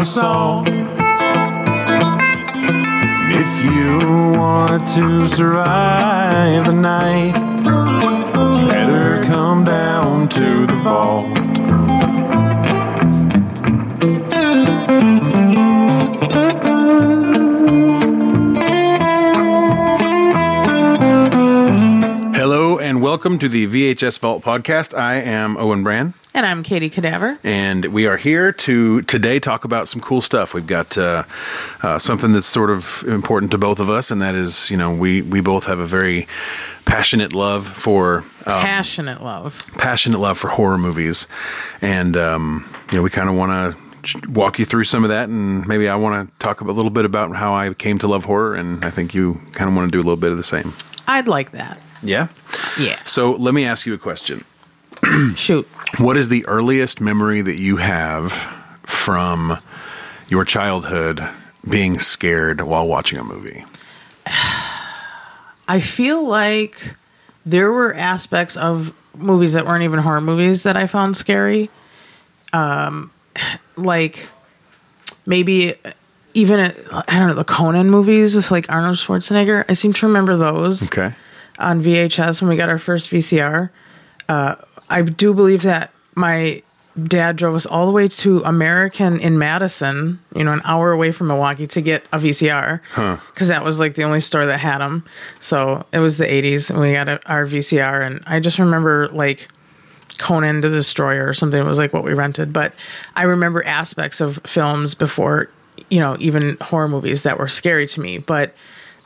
out assault. If you want to survive the night, welcome to the VHS Vault podcast. I am Owen Brand, And I'm Katie Cadaver. and we are here to today talk about some cool stuff. We've got uh, uh, something that's sort of important to both of us, and that is, you know, we we both have a very passionate love for uh, Passionate love. passionate love for horror movies, and um, you know, we kind of want to walk you through some of that, and maybe I want to talk a little bit about how I came to love horror, and I think you kind of want to do a little bit of the same. I'd like that. Yeah. Yeah. So let me ask you a question. Shoot. What is the earliest memory that you have from your childhood being scared while watching a movie? I feel like there were aspects of movies that weren't even horror movies that I found scary. Um, like maybe even I don't know the Conan movies with like Arnold Schwarzenegger. I seem to remember those. Okay. On VHS when we got our first VCR. Uh, I do believe that my dad drove us all the way to American in Madison, you know, an hour away from Milwaukee to get a VCR because that was like the only store that had them. So it was the 80s and we got a, our VCR. And I just remember like Conan the Destroyer or something It was like what we rented. But I remember aspects of films before, you know, even horror movies that were scary to me. But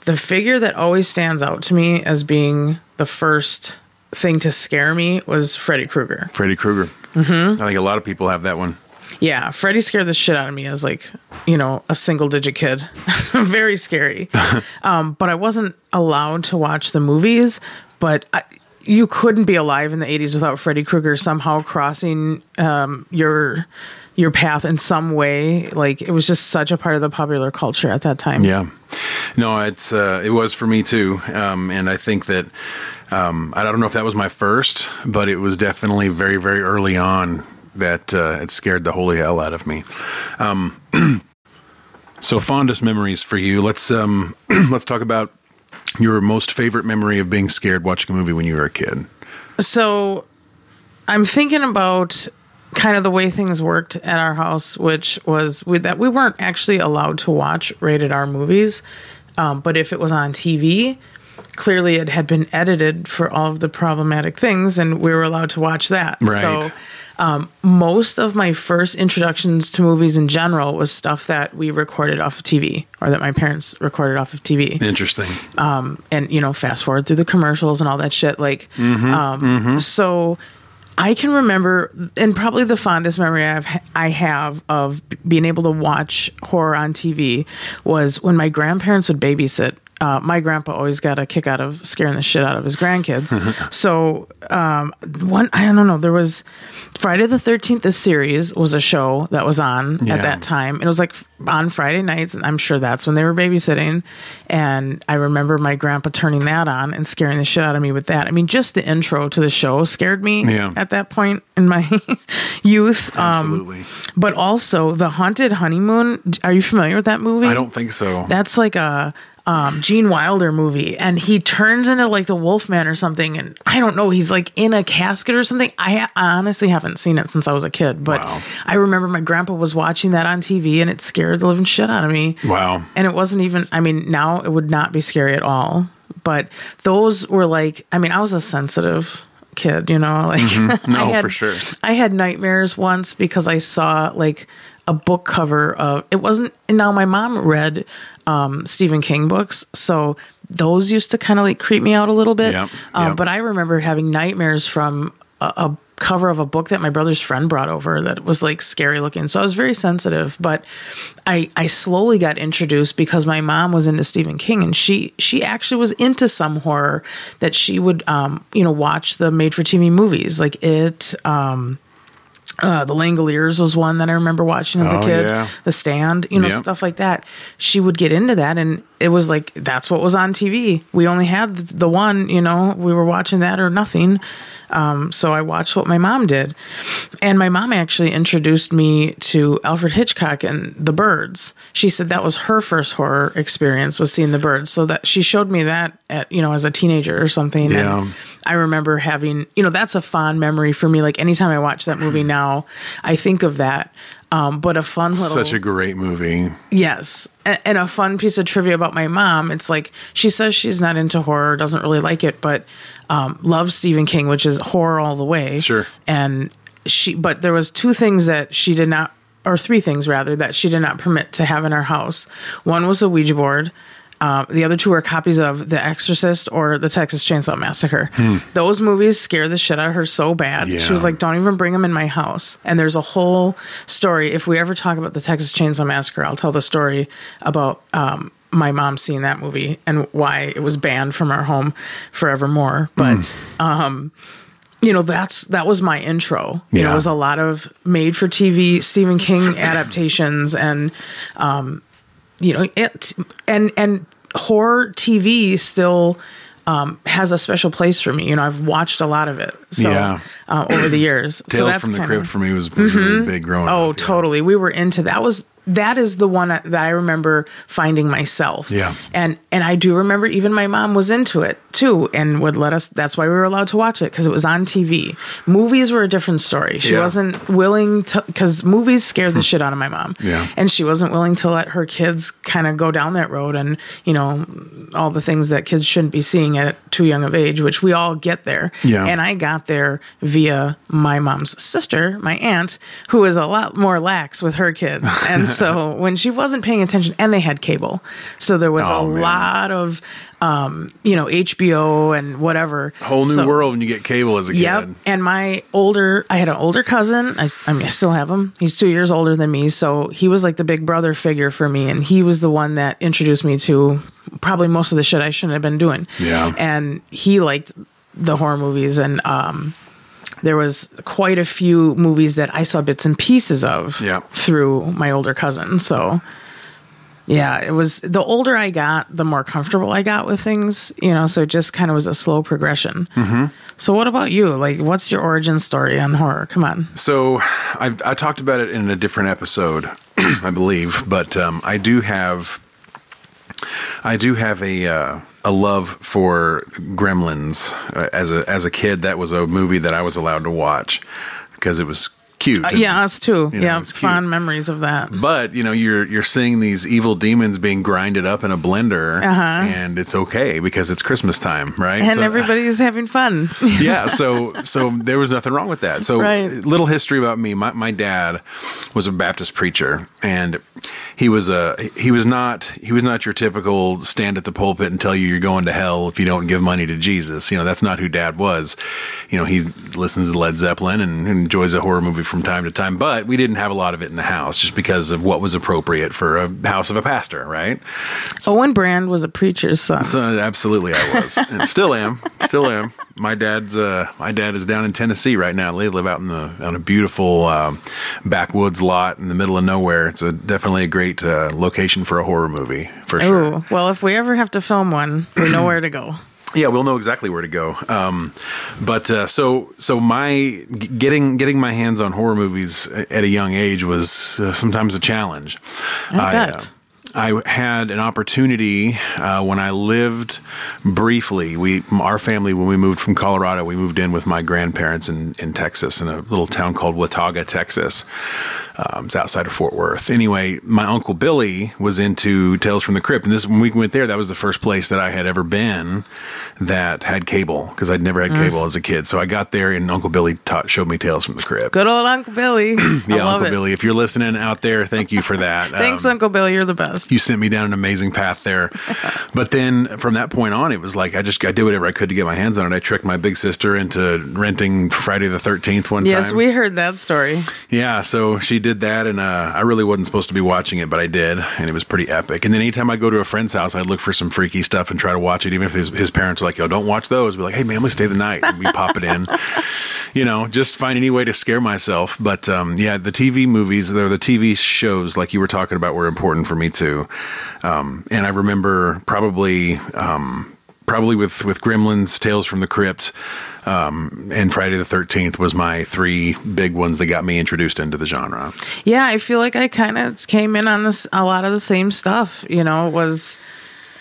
the figure that always stands out to me as being the first thing to scare me was Freddy Krueger. Freddy Krueger. Mm-hmm. I think a lot of people have that one. Yeah, Freddy scared the shit out of me as like, you know, a single digit kid. Very scary. um, but I wasn't allowed to watch the movies, but I, you couldn't be alive in the 80s without Freddy Krueger somehow crossing um, your your path in some way. Like it was just such a part of the popular culture at that time. Yeah. No, it's uh, it was for me too, um, and I think that um, I don't know if that was my first, but it was definitely very very early on that uh, it scared the holy hell out of me. Um, so fondest memories for you. Let's um, let's talk about your most favorite memory of being scared watching a movie when you were a kid. So I'm thinking about kind of the way things worked at our house, which was we, that we weren't actually allowed to watch rated R movies. Um, but if it was on TV, clearly it had been edited for all of the problematic things, and we were allowed to watch that. Right. So um, most of my first introductions to movies in general was stuff that we recorded off of TV or that my parents recorded off of TV Interesting. and you know fast forward through the commercials and all that shit like um so i can remember and probably the fondest memory I've, i have of being able to watch horror on tv was when my grandparents would babysit uh, my grandpa always got a kick out of scaring the shit out of his grandkids. so um, one, I don't know. There was Friday the Thirteenth. The series was a show that was on Yeah. at that time. It was like on Friday nights, and I'm sure that's when they were babysitting. And I remember my grandpa turning that on and scaring the shit out of me with that. I mean, just the intro to the show scared me Yeah. at that point in my youth. Um, Absolutely. but also the Haunted Honeymoon. Are you familiar with that movie? I don't think so. That's like a um, Gene Wilder movie, and he turns into like the Wolfman or something. And I don't know, he's like in a casket or something. I, I honestly haven't seen it since I was a kid, but Wow. I remember my grandpa was watching that on TV, and it scared the living shit out of me. wow. And it wasn't even. I mean, now it would not be scary at all. But those were like. I mean, I was a sensitive kid, you know, like Mm-hmm. No, had, for sure. I had nightmares once because I saw like a book cover of it wasn't and now my mom read um Stephen King books, so those used to kind of like creep me out a little bit. Yep, Um, yep. but I remember having nightmares from a, a cover of a book that my brother's friend brought over that was like scary looking. So I was very sensitive, but I I slowly got introduced because my mom was into Stephen King and she she actually was into some horror that she would um you know watch the made for TV movies like it um uh, the Langoliers was one that I remember watching as Oh, a kid. yeah. The Stand, you know, Yep. stuff like that. She would get into that, and it was like that's what was on TV. We only had the one, you know, we were watching that or nothing. Um, so I watched what my mom did. And my mom actually introduced me to Alfred Hitchcock and The Birds. She said that was her first horror experience was seeing The Birds. So that she showed me that at, you know, as a teenager or something. Yeah. And I remember having, you know, that's a fond memory for me. Like anytime I watch that movie now, I think of that. Um, but a fun little Such a great movie. Yes. And a fun piece of trivia about my mom. It's like she says she's not into horror, doesn't really like it, but um, loves Stephen King, which is horror all the way. Sure. And she, but there was two things that she did not, or three things rather, that she did not permit to have in our house. One was a Ouija board. Uh, the other two are copies of The Exorcist or The Texas Chainsaw Massacre. Those movies scare the shit out of her so bad. Yeah. She was like, "Don't even bring them in my house." And there's a whole story. If we ever talk about the Texas Chainsaw Massacre, I'll tell the story about um, my mom seeing that movie and why it was banned from our home forevermore. But um, you know, that's that was my intro. Yeah. it was a lot of made for TV Stephen King adaptations and um, you know, it and and horror TV still um, has a special place for me. You know, I've watched a lot of it. So Yeah. uh, over the years. so Tales that's from the Crypt for me was, was really big growing Oh, up. yeah. totally. We were into that. Was that is the one that I remember finding myself. Yeah. And and I do remember even my mom was into it too and would let us that's why we were allowed to watch it because it was on TV. Movies were a different story. She Yeah. wasn't willing to cuz movies scared the hmm. shit out of my mom. Yeah. And she wasn't willing to let her kids kind of go down that road and, you know, all the things that kids shouldn't be seeing at too young of age, which we all get there. Yeah. And I got there via my mom's sister, my aunt, who is a lot more lax with her kids. And so when she wasn't paying attention, and they had cable, so there was Oh, a man. lot of, um, you know, HBO and whatever. Whole new So- world when you get cable as a Yep. kid. And my older, I had an older cousin. I, I mean, I still have him. He's two years older than me. So he was like the big brother figure for me. And he was the one that introduced me to probably most of the shit I shouldn't have been doing. Yeah. And he liked the horror movies. And, um, there was quite a few movies that I saw bits and pieces of Yeah. through my older cousin. So, yeah, it was the older I got, the more comfortable I got with things, you know, so it just kind of was a slow progression. Mm-hmm. So, what about you? Like, what's your origin story on horror? Come on. So I, I talked about it in a different episode, I believe, but um, I do have I do have a uh, a love for Gremlins. Uh, as a as a kid, that was a movie that I was allowed to watch because it was cute. and- Yeah, us too. You know, yeah, fond memories of that. But you know, you're you're seeing these evil demons being grinded up in a blender, Uh-huh. and it's okay because it's Christmas time, right? And So- everybody's having fun. yeah so so there was nothing wrong with that so Right. little history about me my, my dad was a baptist preacher and he was a he was not he was not your typical stand at the pulpit and tell you you're going to hell if you don't give money to jesus you know that's not who dad was you know he listens to led zeppelin and enjoys a horror movie from time to time but we didn't have a lot of it in the house just because of what was appropriate for a house of a pastor right So, Owen Brand was a preacher's son. so absolutely, I was, and still am, still am. My dad's, uh, my dad is down in Tennessee right now. They live out in the on a beautiful um, backwoods lot in the middle of nowhere. It's a definitely a great uh, location for a horror movie for sure. Oh, well, if we ever have to film one, we know where to go. Yeah, we'll know exactly where to go. Um, but uh, so so my getting getting my hands on horror movies at a young age was uh, sometimes a challenge. I uh, bet. I had an opportunity uh, when I lived briefly. We, our family, when we moved from Colorado, we moved in with my grandparents in, in Texas, in a little town called Watauga, Texas. Um, it's outside of Fort Worth. Anyway, my uncle Billy was into Tales from the Crypt, and this when we went there, that was the first place that I had ever been that had cable because I'd never had Mm. cable as a kid. So I got there, and Uncle Billy taught, showed me Tales from the Crypt. Good old Uncle Billy. Yeah, Uncle it. Billy, if you're listening out there, thank you for that. Thanks, Um, Uncle Billy. You're the best. you sent me down an amazing path there. but then from that point on, it was like I just I did whatever I could to get my hands on it. I tricked my big sister into renting Friday the Thirteenth one Yes, time. Yes, we heard that story. yeah, so she did that, and uh, I really wasn't supposed to be watching it, but I did, and it was pretty epic. And then anytime I go to a friend's house, I'd look for some freaky stuff and try to watch it, even if his, his parents were like, "Yo, don't watch those." Be like, "Hey, man, let's stay the night." And we pop it in. you know, just find any way to scare myself. But um, yeah, the TV movies, the the TV shows, like you were talking about, were important for me too. Um, and I remember probably. Um, Probably with, with Gremlins, Tales from the Crypt, um, and Friday the Thirteenth was my three big ones that got me introduced into the genre. Yeah, I feel like I kind of came in on this a lot of the same stuff. You know, was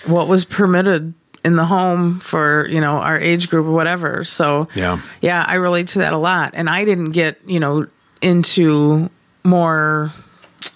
what was permitted in the home for you know our age group or whatever. So Yeah. yeah, I relate to that a lot. And I didn't get you know into more,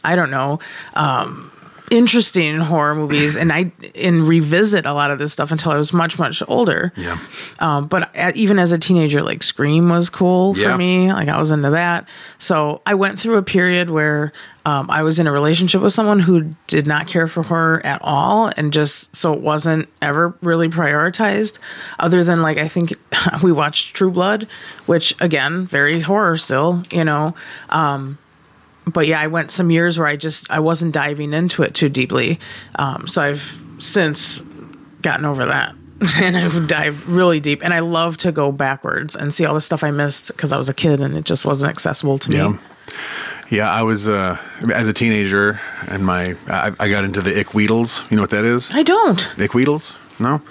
I don't know. Um, interesting horror movies and i and revisit a lot of this stuff until i was much much older Yeah. um, but even as a teenager, like Scream was cool for me. Like I was into that. So I went through a period where um, I was in a relationship with someone who did not care for horror at all, and just so it wasn't ever really prioritized. Other than like I think we watched True Blood, which again very horror still, you know. Um, but yeah, I went some years where I just I wasn't diving into it too deeply. Um, so I've since gotten over that. And I've dived really deep, and I love to go backwards and see all the stuff I missed because I was a kid and it just wasn't accessible to me. Yeah. Yeah, I was uh, as a teenager, and my I, I got into the Ick Weedles. You know what that is? I don't. Ick Weedles? No.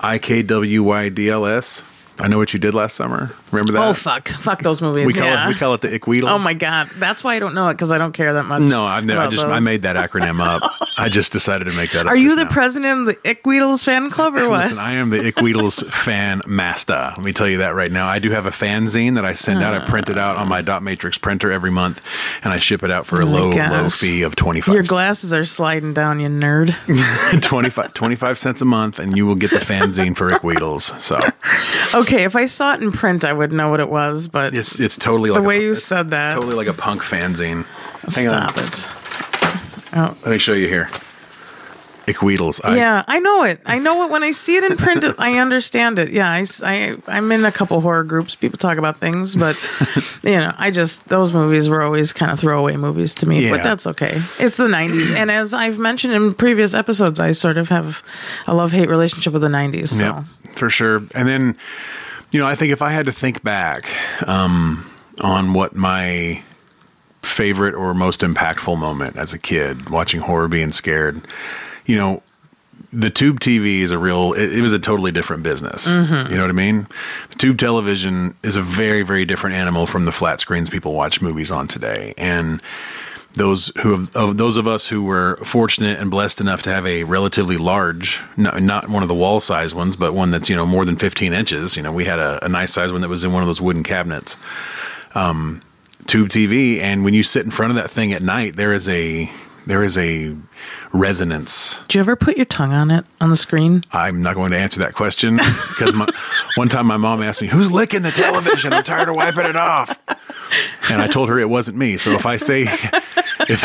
I K W Y D L S. I know what you did last summer. Remember that? Oh fuck, fuck those movies. We call yeah. it we call it the Ick Weedles. oh my god, that's why I don't know it because I don't care that much. No, I've never. I just I made that acronym up. I just decided to make that up. Are you the now. president of the Ickweedles fan club or what? Listen, I am the Ick Weedles fan master. Let me tell you that right now. I do have a fanzine that I send out. I oh. print it out on my dot matrix printer every month, and I ship it out for a Oh low, low fee of twenty five. Your glasses are sliding down, you nerd. 25, 25 cents a month, and you will get the fanzine for Ick Weedles. So Okay, if I saw it in print, I would know what it was, but it's it's totally like the way a, you said that, totally like a punk fanzine. Hang stop on, it. let me show you here. Ick Weedles. I, yeah, I know it. I know it when I see it in print. I understand it. Yeah, I, I, I'm in a couple horror groups. People talk about things, but you know, I just those movies were always kind of throwaway movies to me. Yeah. But that's okay. It's the '90s, and as I've mentioned in previous episodes, I sort of have a love hate relationship with the '90s. So Yep, for sure. And then, you know, I think if I had to think back um, on what my favorite or most impactful moment as a kid watching horror being scared, you know, the tube TV is a real, it, it was a totally different business. You know what I mean? Tube television is a very, very different animal from the flat screens people watch movies on today. And those who have, of those of us who were fortunate and blessed enough to have a relatively large, not, not one of the wall size ones, but one that's you know more than 15 inches. You know, we had a, a nice size one that was in one of those wooden cabinets, um, tube TV, and when you sit in front of that thing at night, there is a there is a resonance. Did you ever put your tongue on it on the screen? I'm not going to answer that question because my, one time my mom asked me, "Who's licking the television? I'm tired of wiping it off." And I told her it wasn't me. So if I say if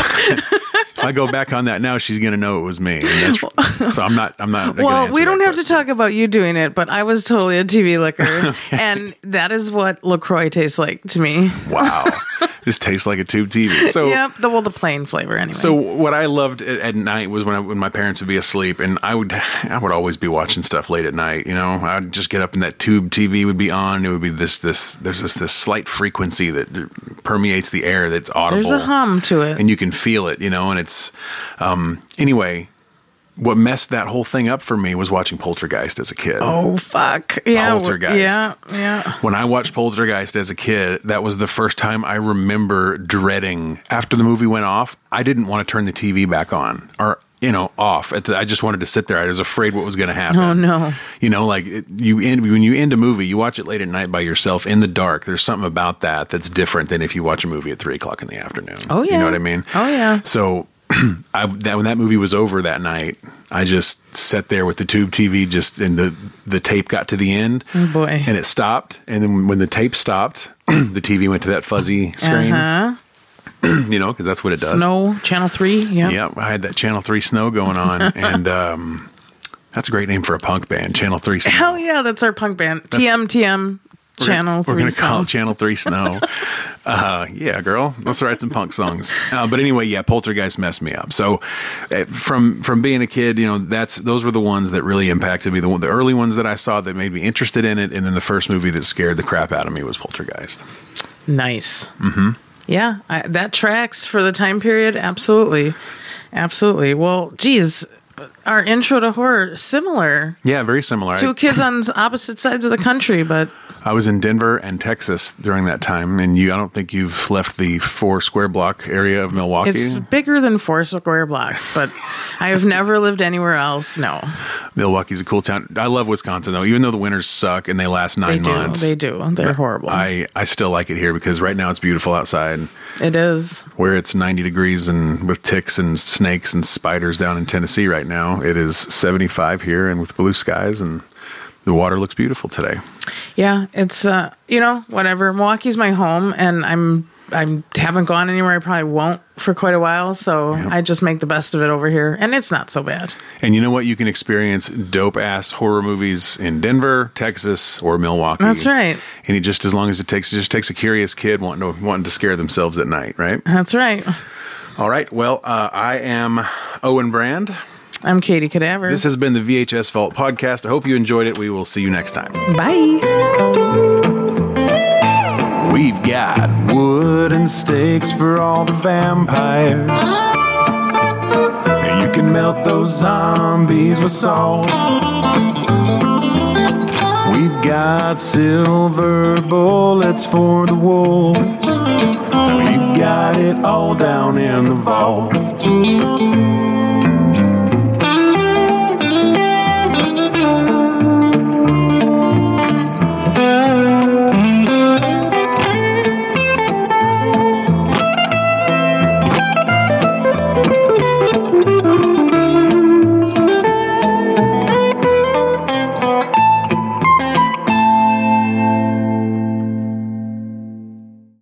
if I go back on that now, she's going to know it was me. And that's, so I'm not. I'm not. Well, we don't have to talk about you doing it, but I was totally a TV licker, and that is what LaCroix tastes like to me. Wow, this tastes like a tube TV. So yep, the well, the plain flavor anyway. So what I loved at, at night was when I, when my parents would be asleep, and I would I would always be watching stuff late at night. You know, I'd just get up and that tube TV would be on. It would be this this there's this this slight frequency that permeates the air that's audible. there's a hum to it. and you can feel it. You know, and it's um, anyway. What messed that whole thing up for me was watching Poltergeist as a kid. oh fuck! Yeah, Poltergeist. Yeah, yeah. When I watched Poltergeist as a kid, that was the first time I remember dreading. After the movie went off, I didn't want to turn the TV back on or you know off. At the, I just wanted to sit there. I was afraid what was going to happen. Oh, no. You know, like it, you end when you end a movie, you watch it late at night by yourself in the dark. There's something about that that's different than if you watch a movie at three o'clock in the afternoon. Oh, yeah, you know what I mean? Oh, yeah. So. I, that, when that movie was over that night, I just sat there with the tube TV, just and the the tape got to the end, Oh, boy. and it stopped. And then when the tape stopped, the TV went to that fuzzy screen, Uh-huh. you know, because that's what it does. Snow Channel Three. Yeah. Yeah, I had that Channel Three Snow going on, and um, that's a great name for a punk band, Channel Three Snow. Hell yeah, that's our punk band. TM TM Channel We're Three. going to call it Channel 3 Snow. uh, yeah, girl. Let's write some punk songs. Uh, but anyway, yeah, Poltergeist messed me up. So uh, from from being a kid, you know, that's those were the ones that really impacted me. The, one- the early ones that I saw that made me interested in it. And then the first movie that scared the crap out of me was Poltergeist. Nice. Mm-hmm. Yeah, I, that tracks for the time period. Absolutely, absolutely. Well, geez, our intro to horror similar. Yeah, very similar. Two I, kids on opposite sides of the country, but I was in Denver and Texas during that time. And you, I don't think you've left the four square block area of Milwaukee. it's bigger than four square blocks. But I have never lived anywhere else. No, Milwaukee's a cool town. I love Wisconsin though. Even though the winters suck and they last they nine do. months, They do. They're horrible. I I still like it here because right now it's beautiful outside. it is. Where it's 90 degrees and with ticks and snakes and spiders down in Tennessee right now, it is 75 here and with blue skies and the water looks beautiful today. Yeah, it's uh, you know, whatever. Milwaukee's my home, and I'm I haven't gone anywhere. I probably won't for quite a while, so I just make the best of it over here, and it's not so bad. And you know what? You can experience dope ass horror movies in Denver, Texas, or Milwaukee. That's right. And it just as long as it takes, it just takes a curious kid wanting to wanting to scare themselves at night, right? That's right. All right. Well, uh, I am Owen Brand. I'm Katie Cadaver. This has been the VHS Vault podcast. I hope you enjoyed it. We will see you next time. Bye. We've got wood and stakes for all the vampires. And you can melt those zombies with salt. We've got silver bullets for the wolves. We've got it all down in the vault.